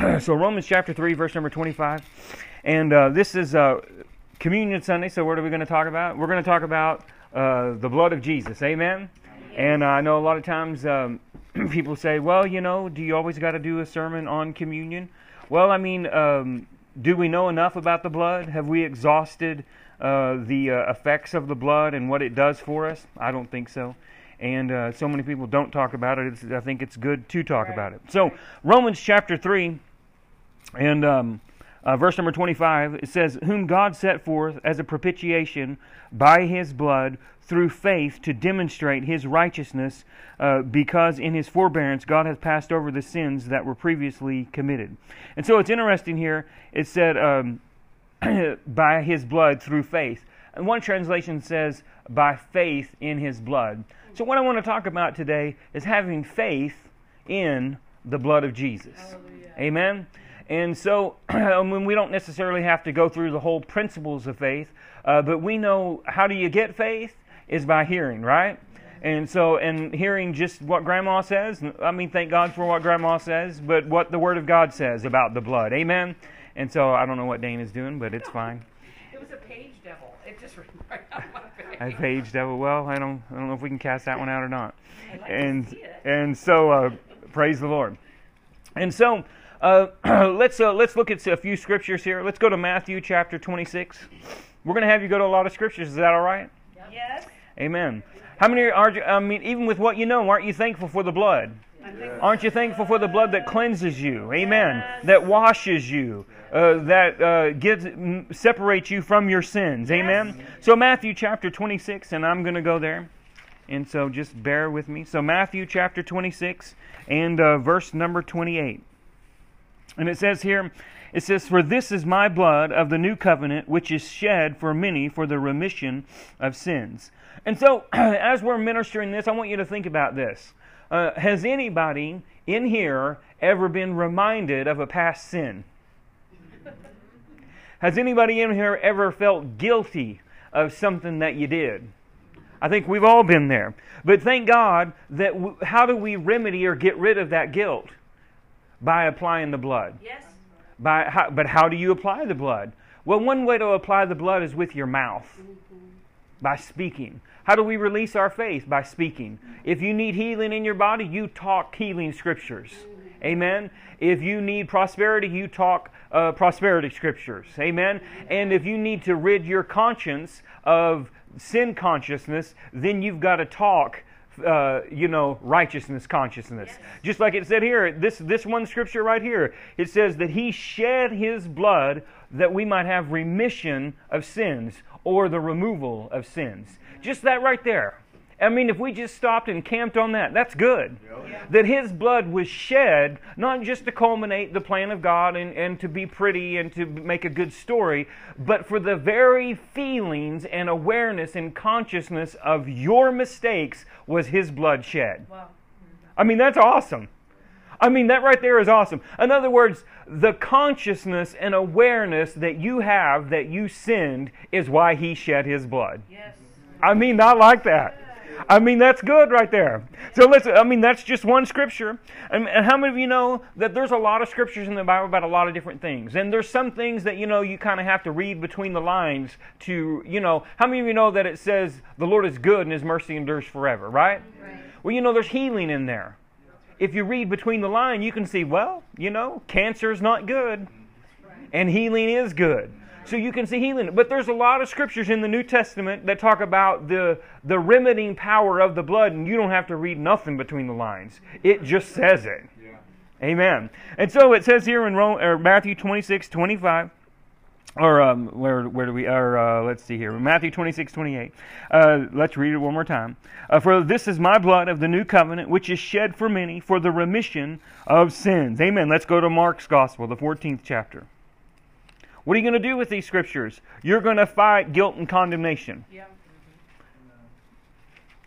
so Romans chapter 3, verse number 25. And uh, this is uh, Communion Sunday, so what are we going to talk about? We're going to talk about uh, the blood of Jesus. Amen? And I know a lot of times um, people say, well, you know, do you always got to do a sermon on communion? Well, I mean, um, do we know enough about the blood? Have we exhausted uh, the uh, effects of the blood and what it does for us? I don't think so. And uh, so many people don't talk about it. It's, I think it's good to talk Right. about it. So, Romans chapter 3 and um, uh, verse number 25, it says, Whom God set forth as a propitiation by his blood through faith to demonstrate his righteousness, uh, because in his forbearance God has passed over the sins that were previously committed. And so it's interesting here, it said, um, by his blood through faith. And one translation says, by faith in his blood. So, what I want to talk about today is having faith in the blood of Jesus. Amen. And so, I mean, we don't necessarily have to go through the whole principles of faith, uh, but we know how do you get faith is by hearing, right? And so, and hearing just what Grandma says. I mean, thank God for what Grandma says, but what the Word of God says about the blood. Amen. And so, I don't know what Dane is doing, but it's fine. It was a page devil. It just right out my face. I page devil. Well, I don't, I don't know if we can cast that one out or not. Like And and so, uh, praise the Lord. And so, uh, let's uh, let's look at a few scriptures here. Let's go to Matthew chapter 26. We're going to have you go to a lot of scriptures. Is that all right? Yes. Amen. How many are? you- I mean, even with what you know, aren't you thankful for the blood? I think Aren't you thankful for the blood that cleanses you? Amen. That washes you. Uh, that uh, gives m- separates you from your sins. Amen. So Matthew chapter 26, and I'm going to go there, and so just bear with me. So Matthew chapter 26 and uh, verse number 28, and it says here. It says, For this is my blood of the new covenant, which is shed for many for the remission of sins. And so, as we're ministering this, I want you to think about this. Uh, has anybody in here ever been reminded of a past sin? Has anybody in here ever felt guilty of something that you did? I think we've all been there. But thank God that w- how do we remedy or get rid of that guilt? By applying the blood. yes. By how, but how do you apply the blood? Well, one way to apply the blood is with your mouth, mm-hmm. by speaking. How do we release our faith? By speaking. If you need healing in your body, you talk healing scriptures. Mm-hmm. Amen. If you need prosperity, you talk uh, prosperity scriptures. Amen. Mm-hmm. And if you need to rid your conscience of sin consciousness, then you've got to talk uh, you know, righteousness consciousness. Yes. Just like it said here, this this one scripture right here, it says that he shed his blood that we might have remission of sins or the removal of sins. Just that right there. I mean, if we just stopped and camped on that, that's good. Oh, that his blood was shed, not just to culminate the plan of God and, and to be pretty and to make a good story, but for the very feelings and awareness and consciousness of your mistakes was his blood shed. Wow. I mean, that's awesome. I mean, that right there is awesome. In other words, the consciousness and awareness that you have that you sinned is why he shed his blood. Yes. I mean, not like that. I mean, that's good right there. So let's, I mean, that's just one scripture. And, and how many of you know that there's a lot of scriptures in the Bible about a lot of different things? And there's some things that, you know, you kind of have to read between the lines to, you know, how many of you know that it says the Lord is good and his mercy endures forever, right? Right. Well, you know, there's healing in there. If you read between the line, you can see, well, you know, cancer is not good and healing is good. So you can see healing. But there's a lot of scriptures in the New Testament that talk about the, the remedying power of the blood, and you don't have to read nothing between the lines. It just says it. Amen. And so it says here in Rome, or Matthew 26, 25, or um, where, where do we, or uh, let's see here, Matthew 26, 28. Uh, let's read it one more time. Uh, for this is my blood of the new covenant, which is shed for many for the remission of sins. Amen. Let's go to Mark's Gospel, the 14th chapter. What are you going to do with these scriptures? You're going to fight guilt and condemnation. Yeah.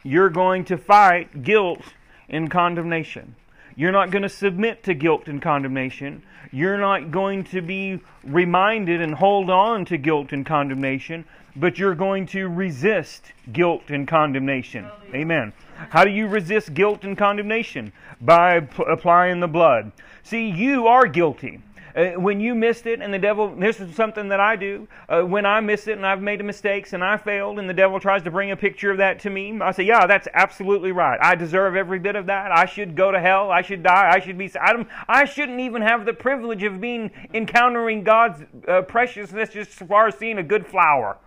You're going to fight guilt and condemnation. You're not going to submit to guilt and condemnation. You're not going to be reminded and hold on to guilt and condemnation, but you're going to resist guilt and condemnation. Amen. How do you resist guilt and condemnation? By p- applying the blood. See, you are guilty. Uh, when you missed it and the devil, this is something that I do. Uh, when I miss it and I've made mistakes and I failed and the devil tries to bring a picture of that to me, I say, yeah, that's absolutely right. I deserve every bit of that. I should go to hell. I should die. I should be, I, I shouldn't even have the privilege of being, encountering God's uh, preciousness just as far as seeing a good flower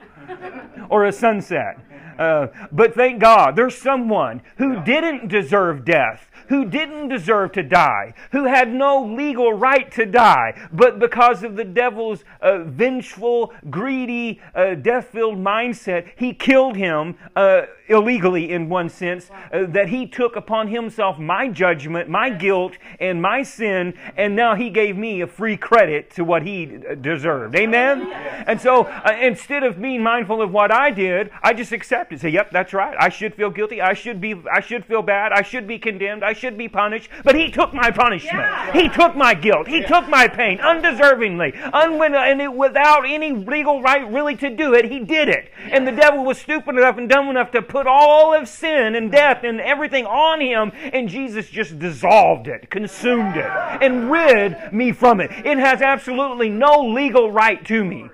or a sunset. Uh, but thank God, there's someone who didn't deserve death, who didn't deserve to die, who had no legal right to die, but because of the devil's uh, vengeful, greedy, uh, death filled mindset, he killed him uh, illegally in one sense, uh, that he took upon himself my judgment, my guilt, and my sin, and now he gave me a free credit to what he uh, deserved. Amen? And so uh, instead of being mindful of what I did, I just accepted. Say, yep, that's right. I should feel guilty. I should be, I should feel bad. I should be condemned. I should be punished. But he took my punishment. Yeah. He took my guilt. He took my pain undeservingly. Unwin- and it, without any legal right really to do it, he did it. And the devil was stupid enough and dumb enough to put all of sin and death and everything on him, and Jesus just dissolved it, consumed it, and rid me from it. It has absolutely no legal right to me.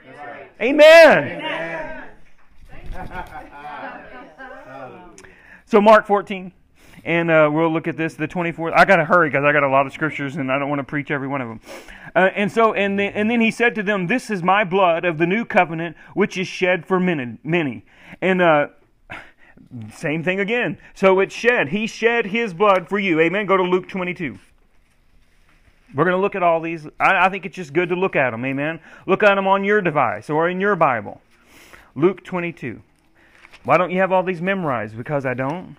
Amen. So Mark 14, and uh, we'll look at this. The 24th. I got to hurry because I got a lot of scriptures, and I don't want to preach every one of them. Uh, and so, and then, and then he said to them, "This is my blood of the new covenant, which is shed for many." many. And uh, same thing again. So it's shed. He shed his blood for you. Amen. Go to Luke 22. We're going to look at all these. I, I think it's just good to look at them. Amen. Look at them on your device or in your Bible. Luke 22. Why don't you have all these memorized? Because I don't.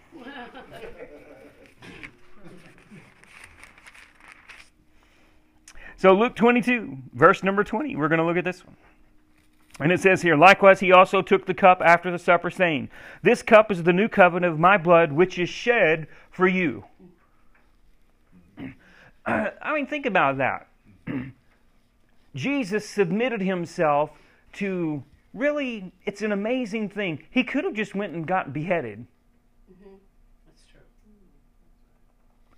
So, Luke 22, verse number 20, we're going to look at this one. And it says here, likewise, he also took the cup after the supper, saying, This cup is the new covenant of my blood, which is shed for you. I mean, think about that. Jesus submitted himself to really, it's an amazing thing. He could have just went and got beheaded. Mm-hmm. That's true.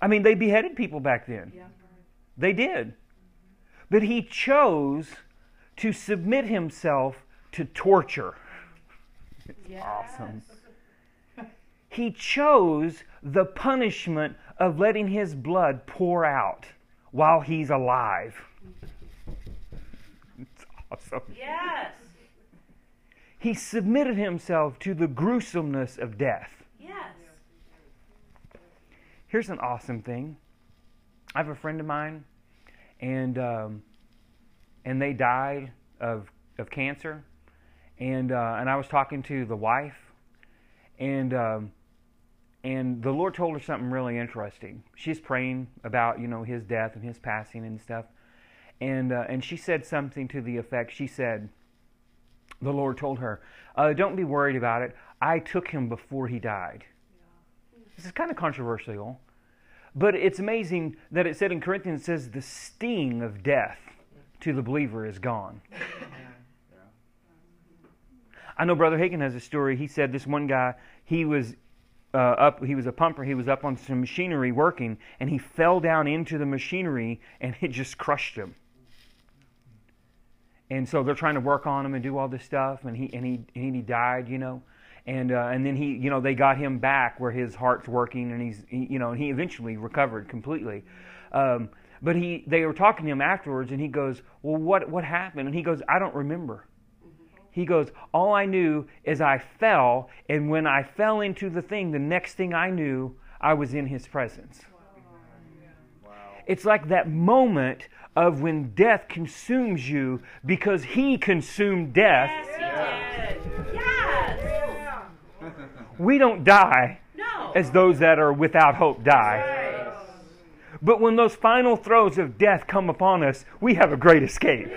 I mean, they beheaded people back then. Yeah. They did. But he chose to submit himself to torture. Yes. Awesome. He chose the punishment of letting his blood pour out while he's alive. It's awesome. Yes. He submitted himself to the gruesomeness of death. Yes. Here's an awesome thing. I have a friend of mine, and um, and they died of of cancer, and uh, and I was talking to the wife, and um, and the Lord told her something really interesting. She's praying about you know his death and his passing and stuff, and uh, and she said something to the effect. She said, the Lord told her, uh, "Don't be worried about it. I took him before he died." This is kind of controversial, but it's amazing that it said in Corinthians says the sting of death to the believer is gone. I know Brother Hagin has a story. He said this one guy, he was uh, up, he was a pumper, he was up on some machinery working, and he fell down into the machinery and it just crushed him. And so they're trying to work on him and do all this stuff, and he and he and he died, you know, and uh, and then he, you know, they got him back where his heart's working, and he's, he, you know, and he eventually recovered completely. Um, but he, they were talking to him afterwards, and he goes, "Well, what what happened?" And he goes, "I don't remember." He goes, All I knew is I fell, and when I fell into the thing, the next thing I knew, I was in his presence. wow. It's like that moment of when death consumes you because he consumed death. Yes. We don't die No. as those that are without hope die. Right. But when those final throes of death come upon us, we have a great escape.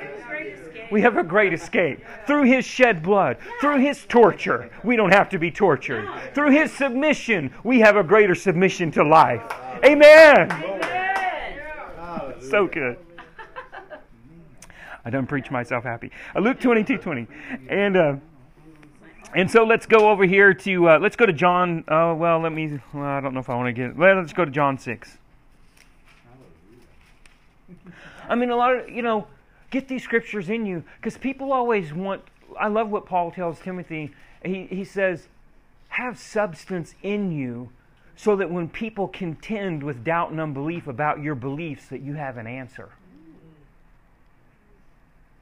We have a great escape. Through his shed blood, through his torture, we don't have to be tortured. Through his submission, we have a greater submission to life. Amen. Amen. so good. I done preach myself happy. Uh, Luke 22, 20. And, uh, and so let's go over here to, uh, let's go to John, oh, well, let me, well, I don't know if I want to get, well, let's go to John 6. I mean, a lot of, you know, get these scriptures in you because people always want, I love what Paul tells Timothy. He, he says, have substance in you so that when people contend with doubt and unbelief about your beliefs that you have an answer.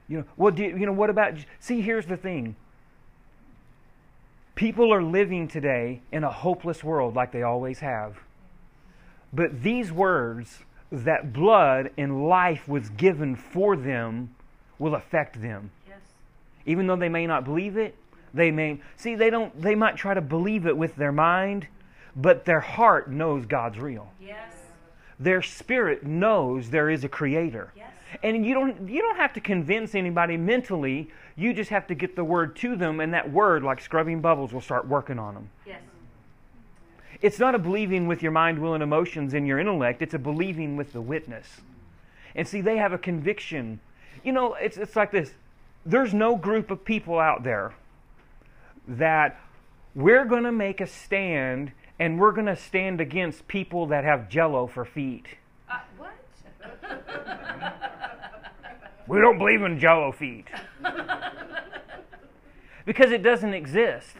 You know, what do you know what about see here's the thing. People are living today in a hopeless world like they always have. But these words that blood and life was given for them will affect them. Yes. Even though they may not believe it, they may see they don't they might try to believe it with their mind, but their heart knows God's real. Yes. Their spirit knows there is a creator. Yes. And you don't you don't have to convince anybody mentally. You just have to get the word to them and that word like scrubbing bubbles will start working on them. Yes. It's not a believing with your mind, will, and emotions and your intellect. It's a believing with the witness. And see, they have a conviction. You know, it's, it's like this there's no group of people out there that we're going to make a stand and we're going to stand against people that have jello for feet. Uh, what? We don't believe in jello feet. because it doesn't exist.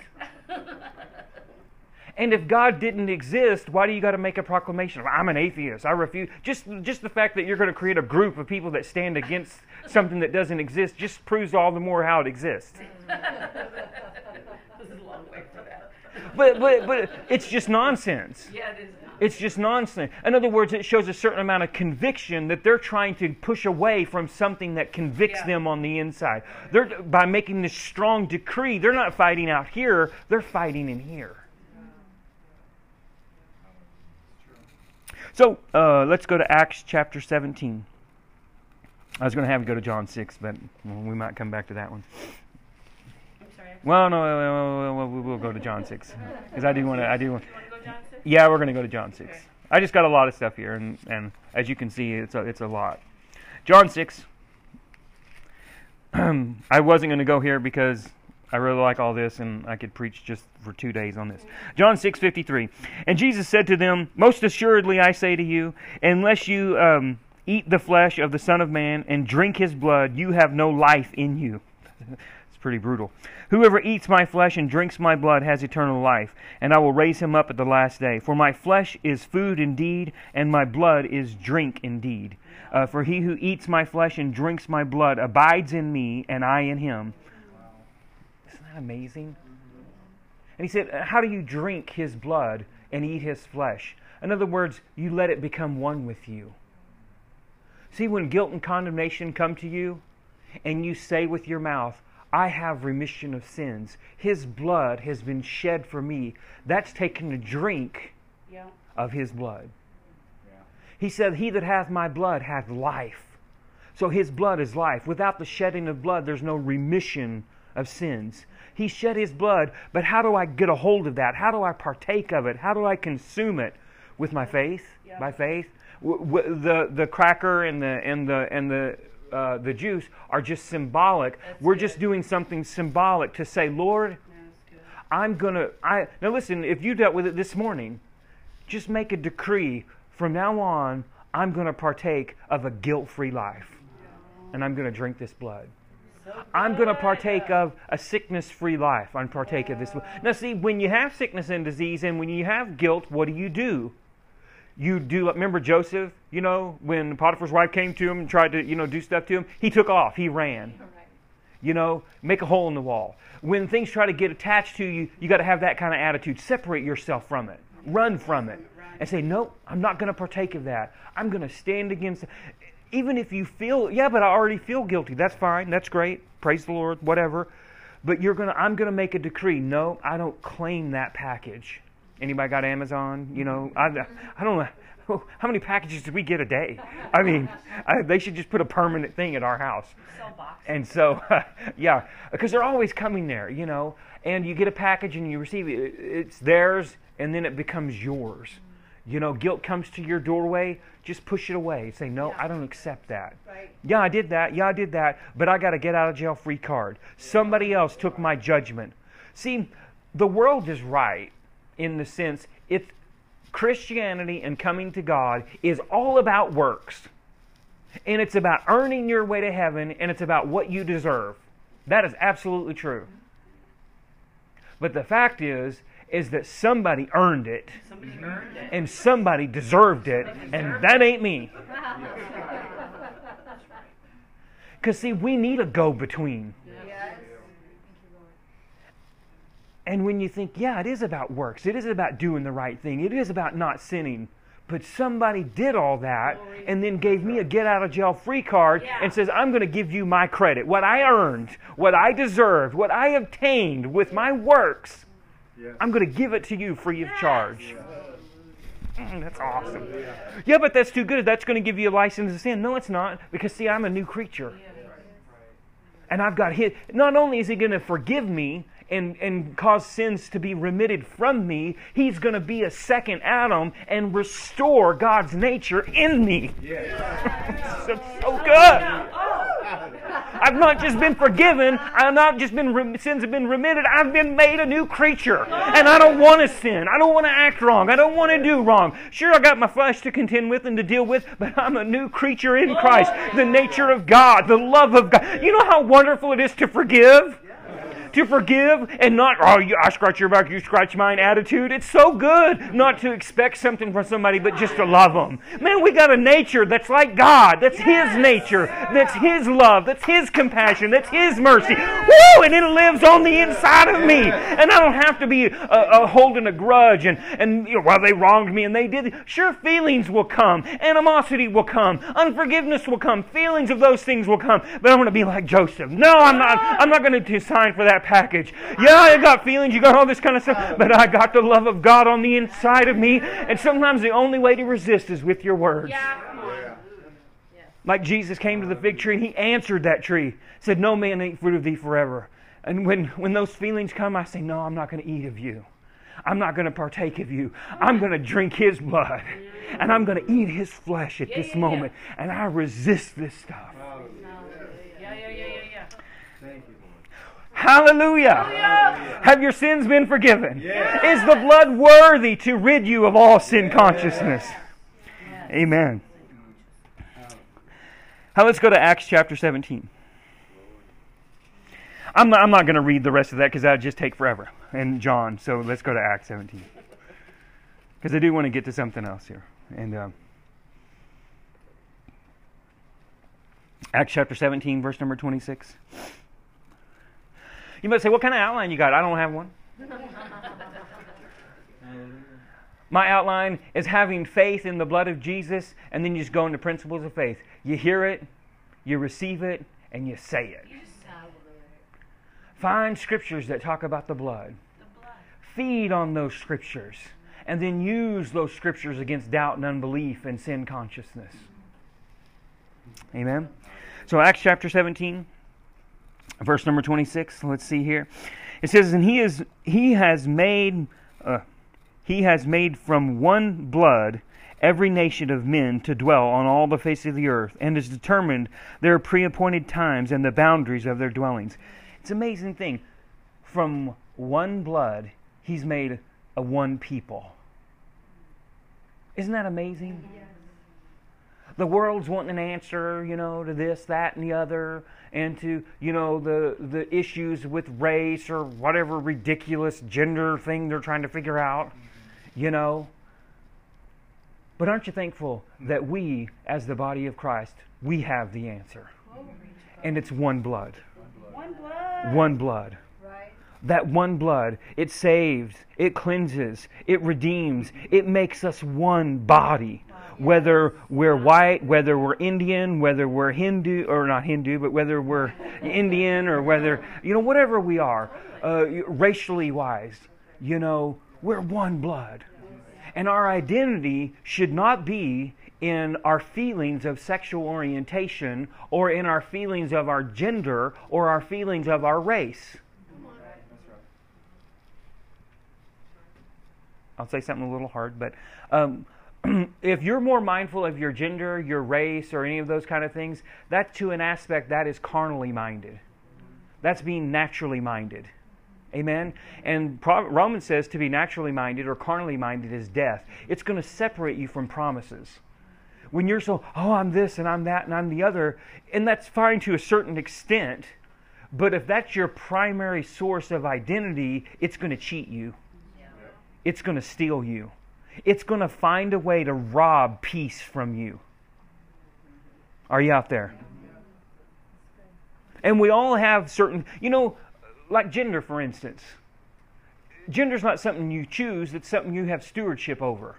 And if God didn't exist, why do you got to make a proclamation? I'm an atheist. I refuse. Just, just the fact that you're going to create a group of people that stand against something that doesn't exist just proves all the more how it exists. this is a long way for that. But, but, but it's just nonsense. Yeah, it is. It's just nonsense. In other words, it shows a certain amount of conviction that they're trying to push away from something that convicts Yeah. them on the inside. They're by making this strong decree. They're not fighting out here. They're fighting in here. So uh, let's go to Acts chapter 17. I was going to have to go to John 6, but we might come back to that one. I'm sorry. Well, no, well, well, well, we'll go to John 6 because I do want to. I do want. Yeah, we're going to go to John 6. Okay. I just got a lot of stuff here, and, and as you can see, it's a, it's a lot. John 6. I wasn't going to go here because I really like all this, and I could preach just for two days on this. John 6:53. And Jesus said to them, Most assuredly I say to you, unless you um, eat the flesh of the Son of Man and drink his blood, you have no life in you. it's pretty brutal. Whoever eats my flesh and drinks my blood has eternal life, and I will raise him up at the last day. For my flesh is food indeed, and my blood is drink indeed. Uh, for he who eats my flesh and drinks my blood abides in me, and I in him. Isn't that amazing? And he said, How do you drink his blood and eat his flesh? In other words, you let it become one with you. See, when guilt and condemnation come to you, and you say with your mouth, I have remission of sins, his blood has been shed for me, that's taking a drink Yeah. of his blood. He said, He that hath my blood hath life. So his blood is life. Without the shedding of blood, there's no remission of sins. He shed his blood, but how do I get a hold of that? How do I partake of it? How do I consume it? With my faith? Yeah. By faith? W- w- the, the cracker and the, and the, and the, uh, the juice are just symbolic. That's We're good. just doing something symbolic to say, Lord, No, it's good. I'm gonna. I now listen. If you dealt with it this morning, just make a decree. From now on, I'm gonna partake of a guilt-free life, and I'm gonna drink this blood. I'm gonna partake of a sickness-free life. I'm partake of this. Now, see, when you have sickness and disease, and when you have guilt, what do you do? You do. Remember Joseph? You know, when Potiphar's wife came to him and tried to, you know, do stuff to him, he took off. He ran. Right. you know make a hole in the wall. When things try to get attached to you you got to have that kind of attitude. Separate yourself from it. Run from it. And say no i'm not going to partake of that. I'm going to stand against it. even if you feel yeah but i already feel guilty. That's fine. That's great. Praise the lord. Whatever. But you're going to i'm going to make a decree. No i don't claim that package anybody got amazon you know mm-hmm. i, I don't know how many packages do we get a day i mean I, they should just put a permanent thing at our house and so, yeah, because they're always coming there, you know. And you get a package and you receive it. It's theirs, and then it becomes yours. Mm-hmm. you know, guilt comes to your doorway, just push it away. Say, no, Yeah. I don't accept that. Right. Yeah, I did that. Yeah, I did that. But I got to get out of jail free card. Somebody else took my judgment. See, the world is right in the sense it's Christianity and coming to God is all about works. And it's about earning your way to heaven and it's about what you deserve. That is absolutely true. But the fact is is that somebody earned it Somebody earned it. and somebody deserved it and that ain't me. Cuz see, we need a go between. Yes. And when you think, yeah, it is about works, it is about doing the right thing, it is about not sinning, but somebody did all that and then gave me a get out of jail free card Yeah. and says, I'm going to give you my credit, what I earned, what I deserved, what I obtained with my works. I'm going to give it to you free of charge. Mm, that's awesome. Yeah, but that's too good. That's going to give you a license to sin. No, it's not, because see, I'm a new creature and I've got his. Not only is he going to forgive me and, and cause sins to be remitted from me, he's going to be a second Adam and restore God's nature in me. That's so good. I've not just been forgiven. I've not just been rem- sins have been remitted. I've been made a new creature, and I don't want to sin. I don't want to act wrong. I don't want to do wrong. Sure, I got my flesh to contend with and to deal with, but I'm a new creature in Christ. The nature of God, the love of God. You know how wonderful it is to forgive to forgive and not, oh, you, I scratch your back, you scratch mine attitude. It's so good not to expect something from somebody, but just to love them. Man, we got a nature that's like God. That's His nature. That's His love. That's His compassion. That's His mercy. Woo! And it lives on the inside of me. And I don't have to be uh, uh, holding a grudge and, and you know, well, they wronged me and they did. Sure, feelings will come. Animosity will come. Unforgiveness will come. Feelings of those things will come. But I'm going to be like Joseph. No, I'm not. I'm not going to sign for that package. Yeah, I got feelings, you got all this kind of stuff, but I got the love of God on the inside of me. And sometimes the only way to resist is with your words. Yeah. Like Jesus came to the fig tree and he answered that tree, said, No man eat fruit of thee forever. And when, when those feelings come, I say, No, I'm not going to eat of you. I'm not going to partake of you. I'm going to drink his blood. And I'm going to eat his flesh at Yeah, this yeah, yeah. moment. And I resist this stuff. Yeah, yeah, yeah, yeah, yeah. Hallelujah. Have your sins been forgiven? Is the blood worthy to rid you of all sin consciousness? Amen. Now let's go to Acts chapter 17. I'm not, I'm not going to read the rest of that because that would just take forever. And John, so let's go to Acts 17. Because I do want to get to something else here. And um, Acts chapter 17, verse number 26. You might say, what kind of outline you got? I don't have one. My outline is having faith in the blood of Jesus, and then you just go into principles of faith. You hear it, you receive it, and you say it. Find scriptures that talk about the blood. Feed on those scriptures, and then use those scriptures against doubt and unbelief and sin consciousness. Amen. So, Acts chapter 17, verse number 26 let's see here. It says and he is he has made uh, he has made from one blood every nation of men to dwell on all the face of the earth and has determined their pre-appointed times and the boundaries of their dwellings. It's an amazing thing. From one blood he's made a one people. Isn't that amazing the world's wanting an answer, you know, to this, that, and the other, and to, you know, the the issues with race or whatever ridiculous gender thing they're trying to figure out, you know. But aren't you thankful that we, as the body of Christ, we have the answer, and it's one blood, One blood. one blood. That one blood, it saves, it cleanses, it redeems, it makes us one body. Whether we're white, whether we're Indian, whether we're Hindu, or not Hindu, but whether we're Indian, or whether, you know, whatever we are, uh, racially wise, you know, we're one blood. And our identity should not be in our feelings of sexual orientation or in our feelings of our gender or our feelings of our race. I'll say something a little hard, but um, if you're more mindful of your gender, your race, or any of those kind of things, that to an aspect that is carnally minded. That's being naturally minded. Amen? And Romans says to be naturally minded or carnally minded is death. It's going to separate you from promises. When you're so, oh, I'm this and I'm that and I'm the other, and that's fine to a certain extent, but if that's your primary source of identity, it's going to cheat you. It's going to steal you. It's going to find a way to rob peace from you. Are you out there? And we all have certain, you know, like gender, for instance. Gender's not something you choose, it's something you have stewardship over.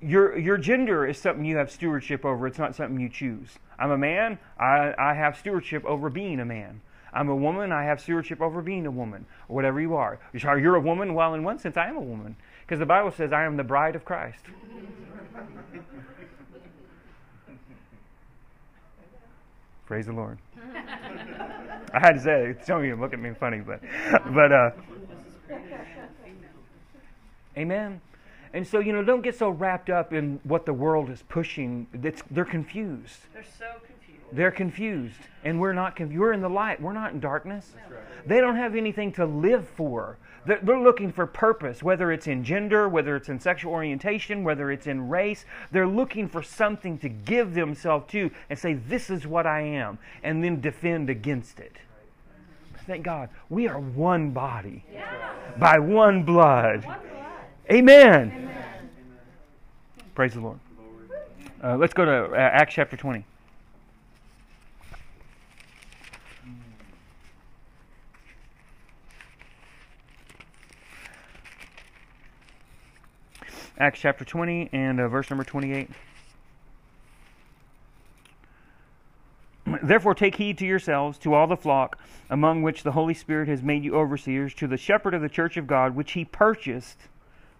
Your, your gender is something you have stewardship over. It's not something you choose. I'm a man, I, I have stewardship over being a man. I'm a woman, I have stewardship over being a woman, or whatever you are. You're a woman, well, in one sense, I am a woman. Because the Bible says I am the bride of Christ. Praise the Lord. I had to say it. Some of you look at me funny, but, but, uh, amen. And so, you know, don't get so wrapped up in what the world is pushing. It's, they're confused. They're so confused. They're confused. And we're not confused. We're in the light. We're not in darkness. Right. They don't have anything to live for. They're, they're looking for purpose, whether it's in gender, whether it's in sexual orientation, whether it's in race. They're looking for something to give themselves to and say, This is what I am, and then defend against it. Thank God. We are one body yeah. by one blood. One blood. Amen. Amen. Praise the Lord. Uh, let's go to uh, Acts chapter 20. Acts chapter 20 and uh, verse number 28. Therefore, take heed to yourselves, to all the flock, among which the Holy Spirit has made you overseers, to the shepherd of the church of God, which he purchased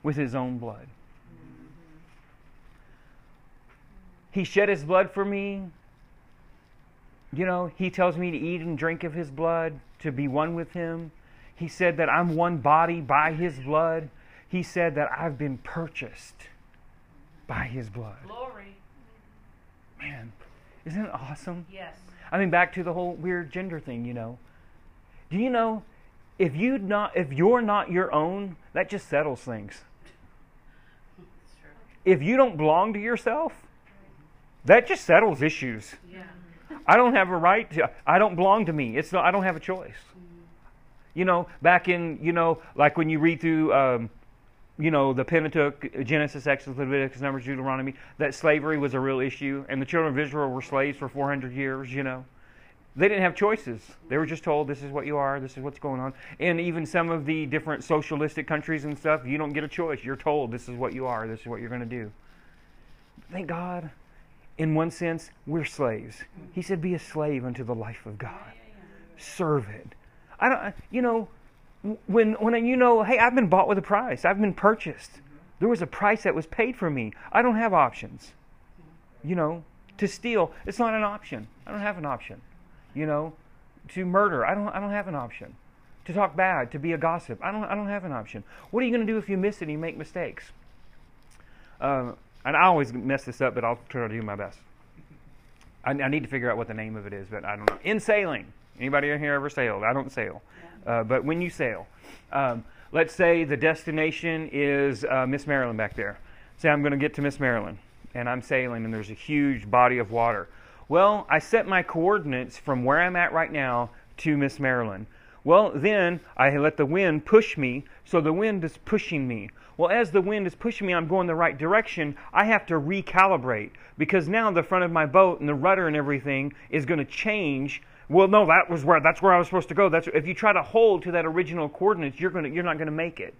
with his own blood. He shed his blood for me. You know, he tells me to eat and drink of his blood, to be one with him. He said that I'm one body by his blood. He said that I've been purchased by his blood. Glory. Man, isn't it awesome? Yes. I mean, back to the whole weird gender thing, you know. Do you know if you not if you're not your own, that just settles things if you don't belong to yourself, that just settles issues. Yeah. I don't have a right to, I don't belong to me. It's not, I don't have a choice. Mm-hmm. You know, back in, you know, like when you read through, um, you know, the Pentateuch, Genesis, Exodus, Leviticus, Numbers, Deuteronomy, that slavery was a real issue, and the children of Israel were slaves for 400 years, you know. They didn't have choices. They were just told, this is what you are, this is what's going on. And even some of the different socialistic countries and stuff, you don't get a choice. You're told, this is what you are, this is what you're going to do. Thank God, in one sense, we're slaves. He said, be a slave unto the life of God. Serve it. I don't, you know, when, when you know, hey, I've been bought with a price, I've been purchased. There was a price that was paid for me. I don't have options. You know, to steal, it's not an option. I don't have an option you know, to murder. I don't, I don't have an option. To talk bad, to be a gossip. I don't, I don't have an option. What are you going to do if you miss it and you make mistakes? Uh, and I always mess this up, but I'll try to do my best. I, I, need to figure out what the name of it is, but I don't know. In sailing, anybody in here ever sailed? I don't sail, uh, but when you sail, um, let's say the destination is uh, Miss Maryland back there. Say I'm going to get to Miss Maryland, and I'm sailing, and there's a huge body of water. Well, I set my coordinates from where I'm at right now to Miss Maryland. Well, then I let the wind push me, so the wind is pushing me. Well, as the wind is pushing me, I'm going the right direction. I have to recalibrate because now the front of my boat and the rudder and everything is going to change. Well, no, that was where that's where I was supposed to go. That's if you try to hold to that original coordinates, you're going to, you're not going to make it.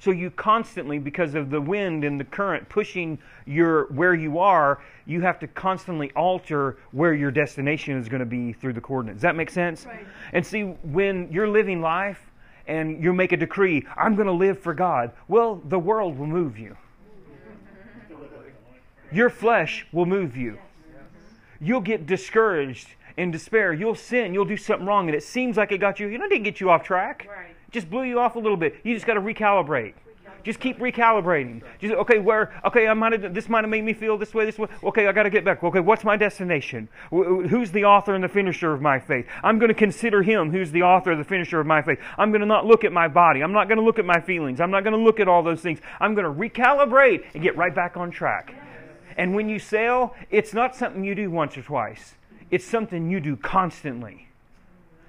So you constantly, because of the wind and the current pushing your where you are, you have to constantly alter where your destination is going to be through the coordinates. Does that make sense? Right. And see, when you're living life and you make a decree, I'm going to live for God. Well, the world will move you. Your flesh will move you. You'll get discouraged and despair. You'll sin. You'll do something wrong, and it seems like it got you. You know, it didn't get you off track. Right just blew you off a little bit. You just got to recalibrate. Just keep recalibrating. Just okay, where okay, I might have this might have made me feel this way, this way. Okay, I got to get back. Okay, what's my destination? Who's the author and the finisher of my faith? I'm going to consider him who's the author and the finisher of my faith. I'm going to not look at my body. I'm not going to look at my feelings. I'm not going to look at all those things. I'm going to recalibrate and get right back on track. And when you sail, it's not something you do once or twice. It's something you do constantly.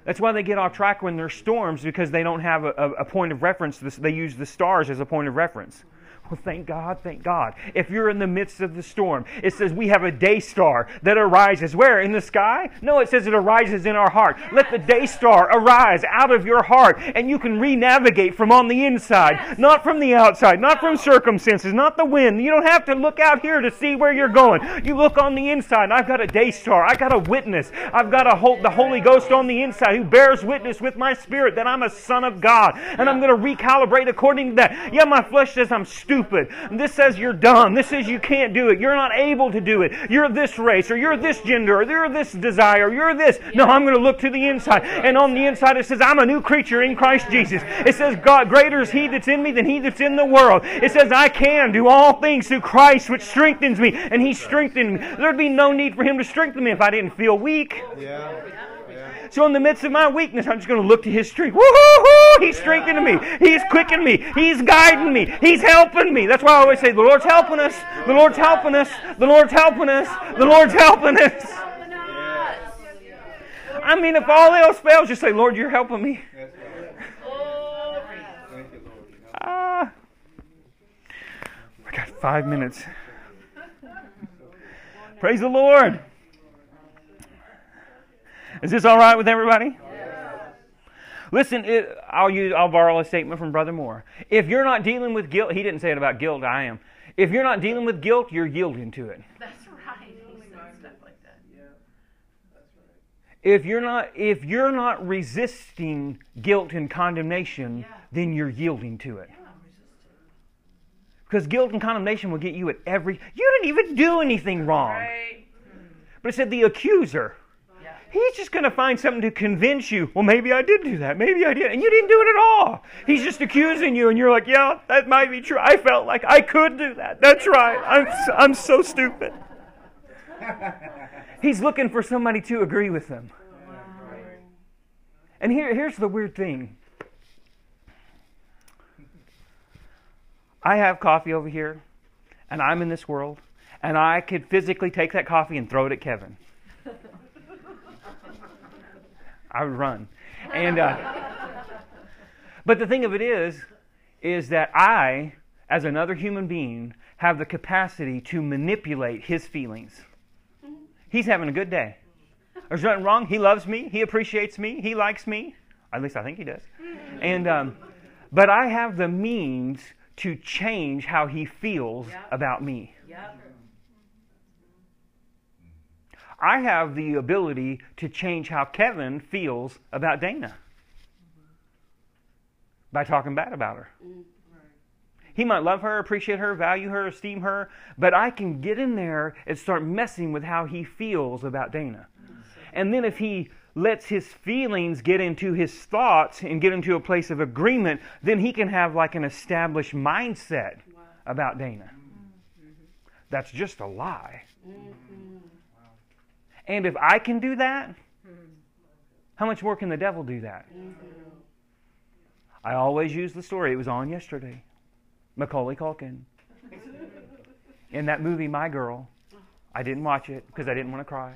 That's why they get off track when there's storms because they don't have a, a, point of reference. They use the stars as a point of reference. Well, thank God, thank God. If you're in the midst of the storm, it says we have a day star that arises. Where? In the sky? No, it says it arises in our heart. Let the day star arise out of your heart, and you can re navigate from on the inside, not from the outside, not from circumstances, not the wind. You don't have to look out here to see where you're going. You look on the inside. I've got a day star. I've got a witness. I've got a whole, the Holy Ghost on the inside who bears witness with my spirit that I'm a son of God. And I'm going to recalibrate according to that. Yeah, my flesh says I'm stupid stupid. This says you're dumb. This says you can't do it. You're not able to do it. You're this race, or you're this gender, or you're this desire, or you're this. No, I'm going to look to the inside. And on the inside it says, I'm a new creature in Christ Jesus. It says, God, greater is He that's in me than He that's in the world. It says, I can do all things through Christ which strengthens me. And He strengthened me. There'd be no need for Him to strengthen me if I didn't feel weak. Yeah. So in the midst of my weakness, I'm just going to look to His strength. Woo-hoo-hoo! He's strengthening me. He's quickening me. He's guiding me. He's helping me. That's why I always say, the Lord's helping us. The Lord's helping us. The Lord's helping us. The Lord's helping us. I mean, if all else fails, just say, Lord, you're helping me. Ah. I got five minutes. Praise the Lord. Is this all right with everybody? Listen, it, I'll use I'll borrow a statement from Brother Moore. If you're not dealing with guilt, he didn't say it about guilt. I am. If you're not dealing with guilt, you're yielding to it. That's right. He said stuff like that. Yeah, that's right. If you're not if you're not resisting guilt and condemnation, yeah. then you're yielding to it. Because guilt and condemnation will get you at every. You didn't even do anything wrong. Right. But it said the accuser He's just going to find something to convince you. Well, maybe I did do that. Maybe I did. And you didn't do it at all. He's just accusing you, and you're like, yeah, that might be true. I felt like I could do that. That's right. I'm, I'm so stupid. He's looking for somebody to agree with him. And here, here's the weird thing I have coffee over here, and I'm in this world, and I could physically take that coffee and throw it at Kevin. I would run. And uh, but the thing of it is, is that I, as another human being, have the capacity to manipulate his feelings. He's having a good day. There's nothing wrong. He loves me. He appreciates me. He likes me. At least I think he does. And um, but I have the means to change how he feels yep. about me. Yep. I have the ability to change how Kevin feels about Dana by talking bad about her. Mm, he might love her, appreciate her, value her, esteem her, but I can get in there and start messing with how he feels about Dana. Mm, and then if he lets his feelings get into his thoughts and get into a place of agreement, then he can have like an established mindset about Dana. Mm, mm-hmm. That's just a lie. Mm-hmm. And if I can do that, how much more can the devil do that? I always use the story. It was on yesterday. Macaulay Culkin. In that movie, My Girl. I didn't watch it because I didn't want to cry.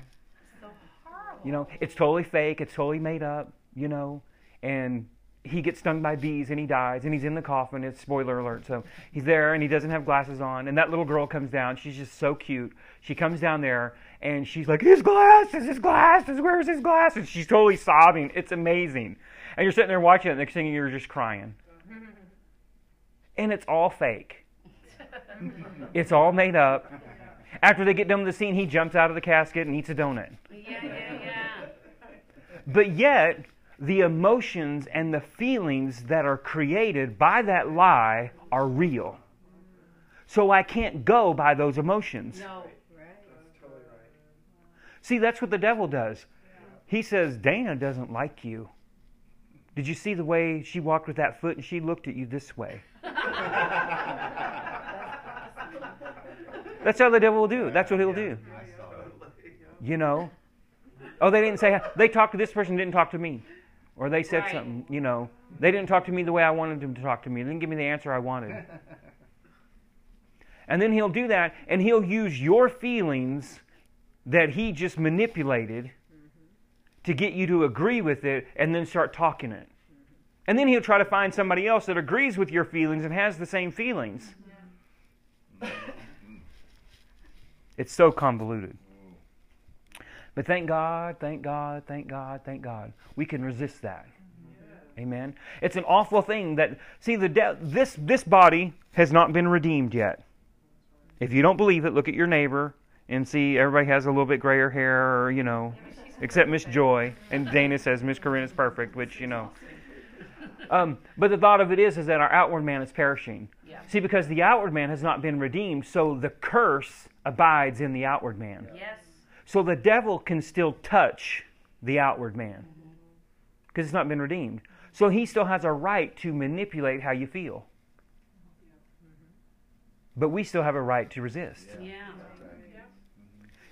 You know, it's totally fake. It's totally made up. You know, and he gets stung by bees and he dies and he's in the coffin. It's spoiler alert. So he's there and he doesn't have glasses on. And that little girl comes down. She's just so cute. She comes down there and she's like, His glasses, his glasses, where's his glasses? She's totally sobbing. It's amazing. And you're sitting there watching it, and next thing you're just crying. And it's all fake. it's all made up. After they get done with the scene, he jumps out of the casket and eats a donut. Yeah, yeah, yeah. But yet, the emotions and the feelings that are created by that lie are real. So I can't go by those emotions. No. See, that's what the devil does. He says, Dana doesn't like you. Did you see the way she walked with that foot and she looked at you this way? That's how the devil will do. That's what he'll do. You know. Oh, they didn't say they talked to this person, didn't talk to me, or they said Right. something. You know, they didn't talk to me the way I wanted them to talk to me. They didn't give me the answer I wanted. And then he'll do that, and he'll use your feelings that he just manipulated mm-hmm. to get you to agree with it and then start talking it. Mm-hmm. And then he'll try to find somebody else that agrees with your feelings and has the same feelings. Mm-hmm. It's so convoluted. But thank God, thank God, thank God, thank God. We can resist that. Amen. It's an awful thing that see the de- this this body has not been redeemed yet. If you don't believe it, look at your neighbor and see everybody has a little bit grayer hair or you know, except Miss Joy and Dana says Miss Corinne is perfect, which you know. Um, but the thought of it is is that our outward man is perishing. Yeah. See, because the outward man has not been redeemed, so the curse abides in the outward man. Yes. So the devil can still touch the outward man because it's not been redeemed. So he still has a right to manipulate how you feel. But we still have a right to resist. Yeah.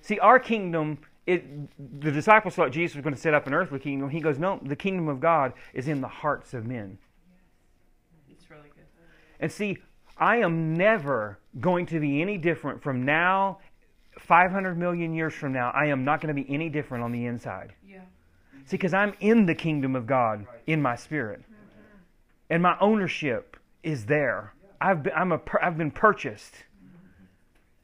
See, our kingdom, it, the disciples thought Jesus was going to set up an earthly kingdom. He goes, no, the kingdom of God is in the hearts of men. It's really good. And see, I am never going to be any different from now, 500 million years from now. I am not going to be any different on the inside. Yeah. See, because I'm in the kingdom of God in my spirit, and my ownership is there. I've been, I'm a, I've been purchased,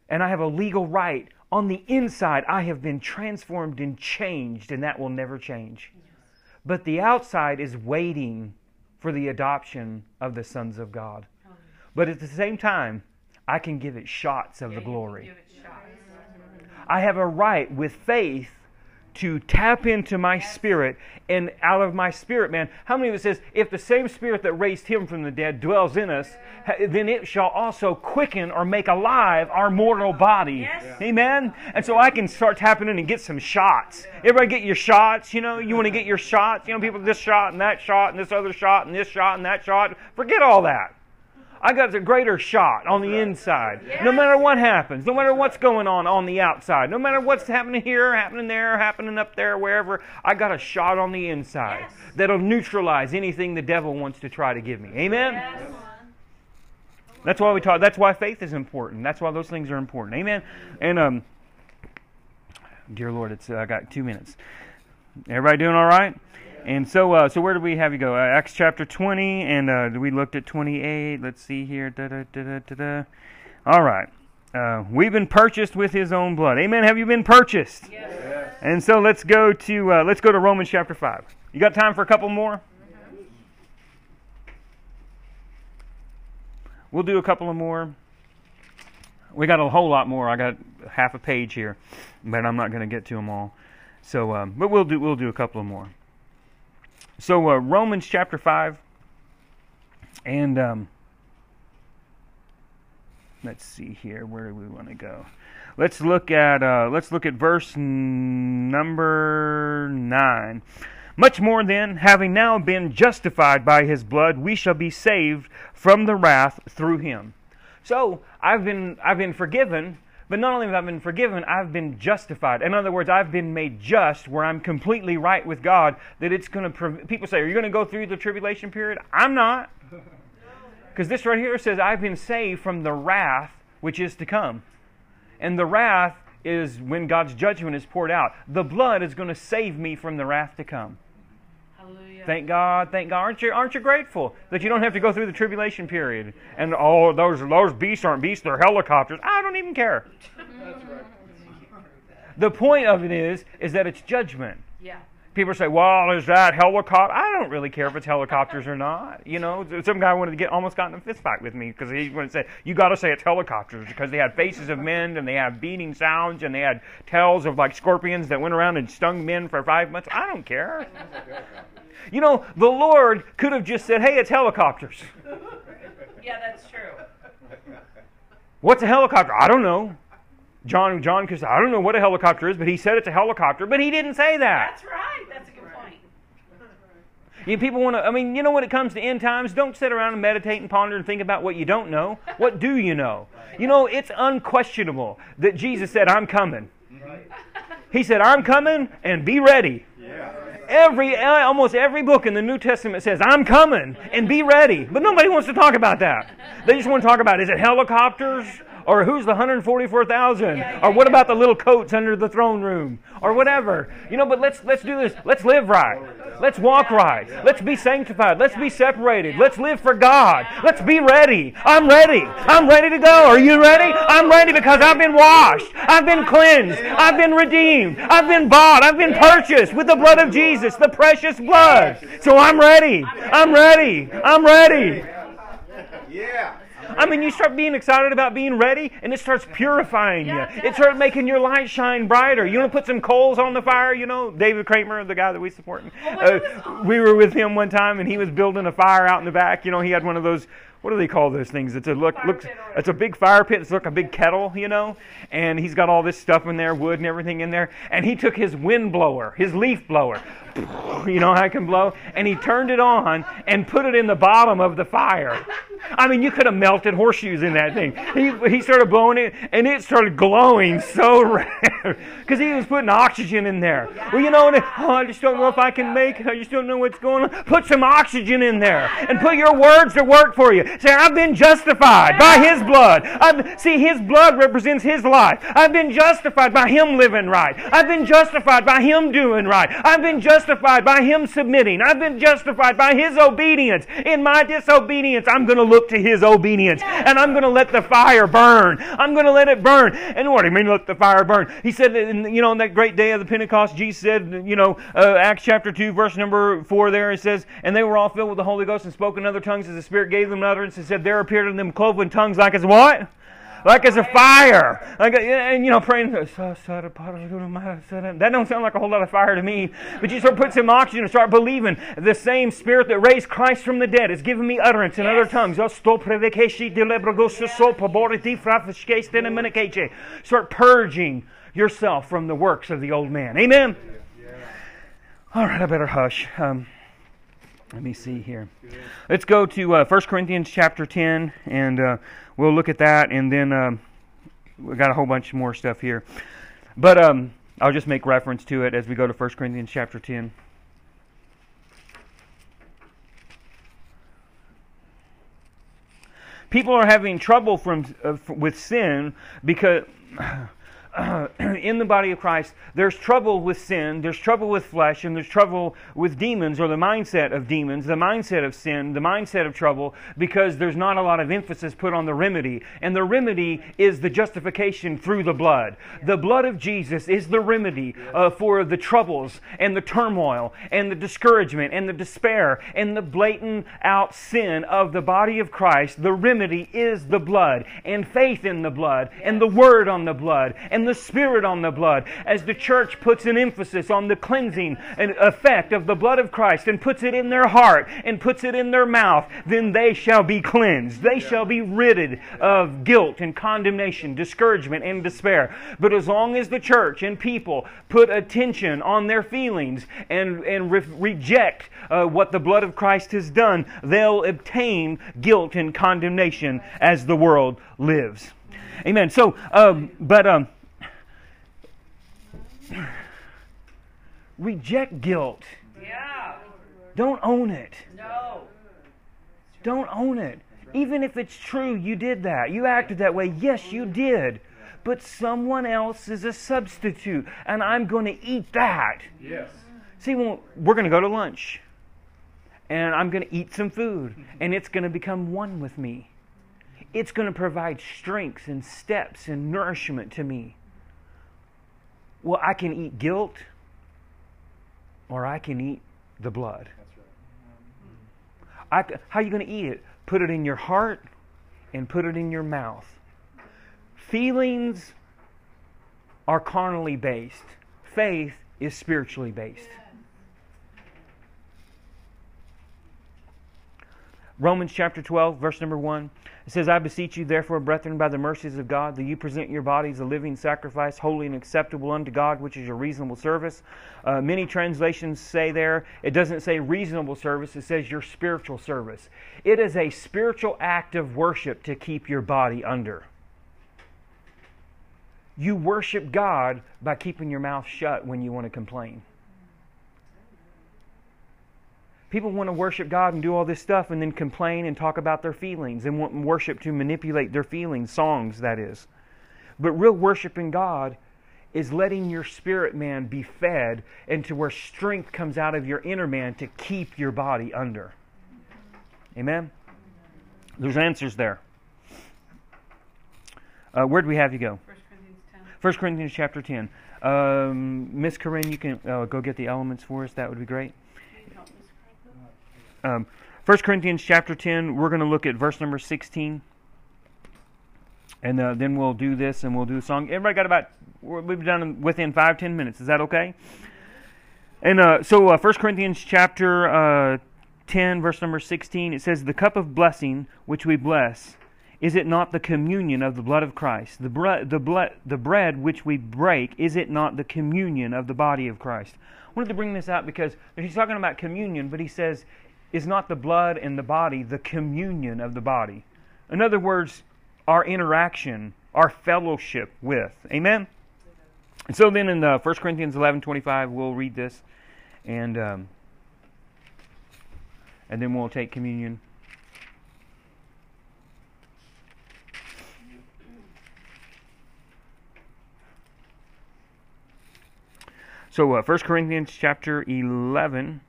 and I have a legal right. On the inside, I have been transformed and changed, and that will never change. But the outside is waiting for the adoption of the sons of God. But at the same time, I can give it shots of Yeah, the glory. Give it shots. I have a right with faith to tap into my spirit and out of my spirit, man. How many of us says, if the same spirit that raised him from the dead dwells in us, then it shall also quicken or make alive our mortal body. Yes. Amen? And so I can start tapping in and get some shots. Everybody get your shots, you know? You want to get your shots? You know, people this shot and that shot and this other shot and this shot and that shot. Forget all that. I got a greater shot on the inside. No matter what happens, no matter what's going on on the outside, no matter what's happening here, happening there, happening up there, wherever, I got a shot on the inside Yes. that'll neutralize anything the devil wants to try to give me. Amen. Yes. That's why we talk. That's why faith is important. That's why those things are important. Amen. And um, dear Lord, it's uh, I got two minutes. Everybody doing all right? And so, uh, so where did we have you go? Uh, Acts chapter twenty, and uh, we looked at twenty-eight. Let's see here. Da, da, da, da, da, da. All right. Uh, we've been purchased with His own blood. Amen. Have you been purchased? Yes. And so let's go to uh, let's go to Romans chapter five. You got time for a couple more? We'll do a couple of more. We got a whole lot more. I got half a page here, but I'm not going to get to them all. So, um, but we'll do we'll do a couple of more. So uh, Romans chapter five, and um, let's see here. Where do we want to go? Let's look at uh, let's look at verse n- number nine. Much more then, having now been justified by his blood, we shall be saved from the wrath through him. So I've been I've been forgiven, but not only have I been forgiven, I've been justified. In other words, I've been made just, where I'm completely right with God. That it's going to. People say, "Are you going to go through the tribulation period?" I'm not, because this right here says, "I've been saved from the wrath which is to come." And the wrath is when God's judgment is poured out. The blood is going to save me from the wrath to come. Hallelujah. Thank God, thank God. Aren't you, aren't you grateful that you don't have to go through the tribulation period? And oh, those those beasts aren't beasts; they're helicopters. I don't even care. The point of it is, is that it's judgment. yeah. People say, "Well, is that helicopter?" I don't really care if it's helicopters or not. You know, some guy wanted to get almost got in a fist fight with me because he wanted to say, "You got to say it's helicopters," because they had faces of men and they had beating sounds and they had tails of like scorpions that went around and stung men for five months. I don't care. You know, the Lord could have just said, "Hey, it's helicopters." Yeah, that's true. What's a helicopter? I don't know. John John could say, "I don't know what a helicopter is," but he said it's a helicopter, but he didn't say that. That's right. That's a good point. You people want to, I mean, you know, when it comes to end times, don't sit around and meditate and ponder and think about what you don't know. What do you know? You know, it's unquestionable that Jesus said, I'm coming. He said, I'm coming and be ready. Every, uh, almost every book in the New Testament says, I'm coming and be ready. But nobody wants to talk about that. They just want to talk about, is it helicopters? Or who's the 144,000? Or what about the little coats under the throne room? Or whatever. You know, but let's let's do this. Let's live right. Let's walk right. Let's be sanctified. Let's be separated. Let's live for God. Let's be ready. I'm ready. I'm ready to go. Are you ready? I'm ready because I've been washed. I've been cleansed. I've been redeemed. I've been bought. I've been purchased with the blood of Jesus, the precious blood. So I'm ready. I'm ready. I'm ready. Yeah. I mean, you start being excited about being ready, and it starts purifying you. It starts making your light shine brighter. You want to put some coals on the fire, you know? David Kramer, the guy that we support, uh, we were with him one time, and he was building a fire out in the back. You know, he had one of those what do they call those things? It's a look, looks, it's a big fire pit. It's like a big kettle, you know, and he's got all this stuff in there, wood and everything in there. And he took his wind blower, his leaf blower, you know how it can blow, and he turned it on and put it in the bottom of the fire. I mean, you could have melted horseshoes in that thing. He he started blowing it, and it started glowing so red because he was putting oxygen in there. Well, you know, oh, I just don't know if I can make. it. I just don't know what's going on. Put some oxygen in there and put your words to work for you. Say, I've been justified by His blood. I've, see, His blood represents His life. I've been justified by Him living right. I've been justified by Him doing right. I've been justified by Him submitting. I've been justified by His obedience. In my disobedience, I'm going to look to His obedience, and I'm going to let the fire burn. I'm going to let it burn. And what do you mean, let the fire burn? He said, you know, on that great day of the Pentecost, Jesus said, you know, uh, Acts chapter 2, verse number 4 there, it says, and they were all filled with the Holy Ghost and spoke in other tongues as the Spirit gave them utterance and said, There appeared to them cloven tongues like as what? Like as a fire. Like and you know, praying, that don't sound like a whole lot of fire to me. But you start putting some oxygen and start believing the same spirit that raised Christ from the dead is giving me utterance in yes. other tongues. Start purging yourself from the works of the old man. Amen. All right, I better hush. Um, let me see here. Let's go to uh, 1 Corinthians chapter 10, and uh, we'll look at that, and then uh, we got a whole bunch more stuff here. But um, I'll just make reference to it as we go to 1 Corinthians chapter 10. People are having trouble from uh, with sin because in the body of Christ, there's trouble with sin, there's trouble with flesh, and there's trouble with demons or the mindset of demons, the mindset of sin, the mindset of trouble, because there's not a lot of emphasis put on the remedy. And the remedy is the justification through the blood. The blood of Jesus is the remedy uh, for the troubles and the turmoil and the discouragement and the despair and the blatant out sin of the body of Christ. The remedy is the blood and faith in the blood and the word on the blood and and the Spirit on the blood. As the church puts an emphasis on the cleansing and effect of the blood of Christ and puts it in their heart and puts it in their mouth, then they shall be cleansed. They shall be ridded of guilt and condemnation, discouragement and despair. But as long as the church and people put attention on their feelings and, and re- reject uh, what the blood of Christ has done, they'll obtain guilt and condemnation as the world lives. Amen. So, um, but um, Reject guilt. Yeah. Don't own it. No. Don't own it. Even if it's true you did that, you acted that way, yes, you did. But someone else is a substitute, and I'm going to eat that. Yes. See, well, we're going to go to lunch, and I'm going to eat some food, and it's going to become one with me. It's going to provide strength and steps and nourishment to me. Well, I can eat guilt or I can eat the blood. I, how are you going to eat it? Put it in your heart and put it in your mouth. Feelings are carnally based, faith is spiritually based. Romans chapter 12, verse number 1. It says, I beseech you, therefore, brethren, by the mercies of God, that you present your bodies a living sacrifice, holy and acceptable unto God, which is your reasonable service. Uh, many translations say there, it doesn't say reasonable service, it says your spiritual service. It is a spiritual act of worship to keep your body under. You worship God by keeping your mouth shut when you want to complain. People want to worship God and do all this stuff and then complain and talk about their feelings and want worship to manipulate their feelings, songs, that is. But real worshiping God is letting your spirit man be fed and to where strength comes out of your inner man to keep your body under. Amen? There's answers there. Uh, where do we have you go? 1 Corinthians 10. 1 Corinthians chapter 10. Um, Miss Corinne, you can uh, go get the elements for us. That would be great. Um, 1 Corinthians chapter 10, we're going to look at verse number 16. And uh, then we'll do this and we'll do a song. Everybody got about, we've done within five, ten minutes. Is that okay? And uh, so, uh, 1 Corinthians chapter uh, 10, verse number 16, it says, The cup of blessing which we bless, is it not the communion of the blood of Christ? The, bre- the, ble- the bread which we break, is it not the communion of the body of Christ? I wanted to bring this out because he's talking about communion, but he says, Is not the blood and the body the communion of the body? In other words, our interaction, our fellowship with. Amen? And so then in uh, 1 Corinthians 11 25, we'll read this and, um, and then we'll take communion. So, uh, 1 Corinthians chapter 11,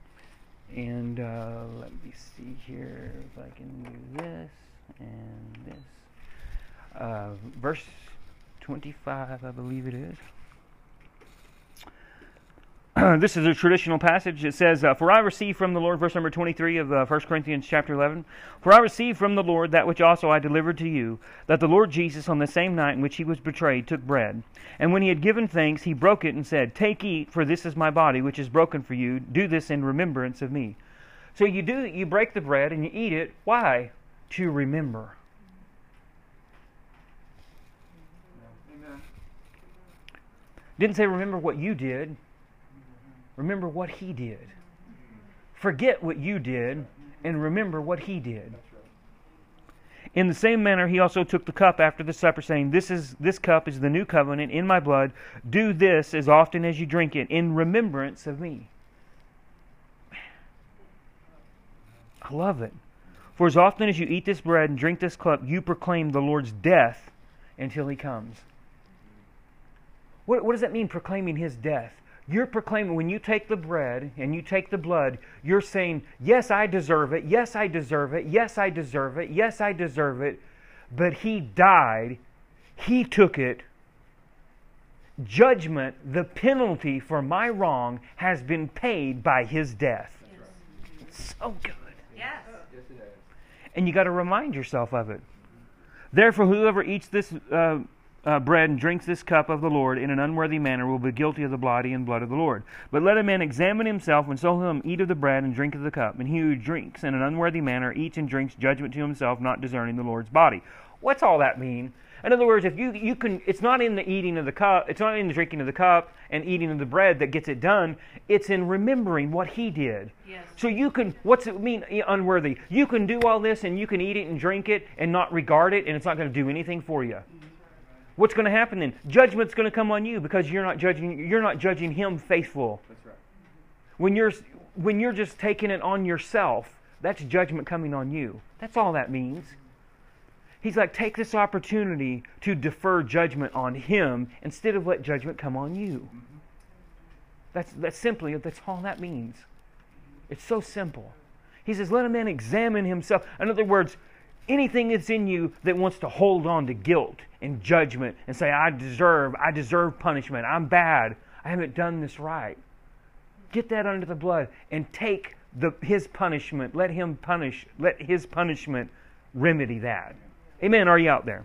and uh, let me see here if I can do this and this. Uh, verse 25, I believe it is. this is a traditional passage. It says, uh, For I received from the Lord, verse number 23 of uh, 1 Corinthians chapter 11, For I received from the Lord that which also I delivered to you, that the Lord Jesus, on the same night in which he was betrayed, took bread. And when he had given thanks, he broke it and said, Take, eat, for this is my body, which is broken for you. Do this in remembrance of me. So you do, you break the bread and you eat it. Why? To remember. Didn't say remember what you did. Remember what he did. Forget what you did and remember what he did. In the same manner, he also took the cup after the supper, saying, "This is this cup is the new covenant in my blood. Do this as often as you drink it in remembrance of me." I love it. For as often as you eat this bread and drink this cup, you proclaim the Lord's death until he comes. What, what does that mean, proclaiming his death? You're proclaiming, when you take the bread and you take the blood, you're saying, Yes, I deserve it. Yes, I deserve it. Yes, I deserve it. Yes, I deserve it. But he died. He took it. Judgment, the penalty for my wrong, has been paid by his death. So good. Yes. And you got to remind yourself of it. Therefore, whoever eats this uh, uh, bread and drinks this cup of the Lord in an unworthy manner will be guilty of the body and blood of the Lord. But let a man examine himself, and so him eat of the bread and drink of the cup. And he who drinks in an unworthy manner eats and drinks judgment to himself, not discerning the Lord's body. What's all that mean? In other words, if you you can, it's not in the eating of the cup, it's not in the drinking of the cup and eating of the bread that gets it done. It's in remembering what He did. Yes. So you can, what's it mean, eh, unworthy? You can do all this and you can eat it and drink it and not regard it, and it's not going to do anything for you. What's going to happen then? Judgment's going to come on you because you're not judging. You're not judging Him faithful. That's right. When you're when you're just taking it on yourself, that's judgment coming on you. That's all that means. He's like, take this opportunity to defer judgment on Him instead of let judgment come on you. Mm-hmm. That's that's simply that's all that means. It's so simple. He says, let a man examine himself. In other words, anything that's in you that wants to hold on to guilt and judgment and say, I deserve, I deserve punishment. I'm bad. I haven't done this right. Get that under the blood and take the, his punishment. Let him punish. Let his punishment remedy that. Amen. Are you out there?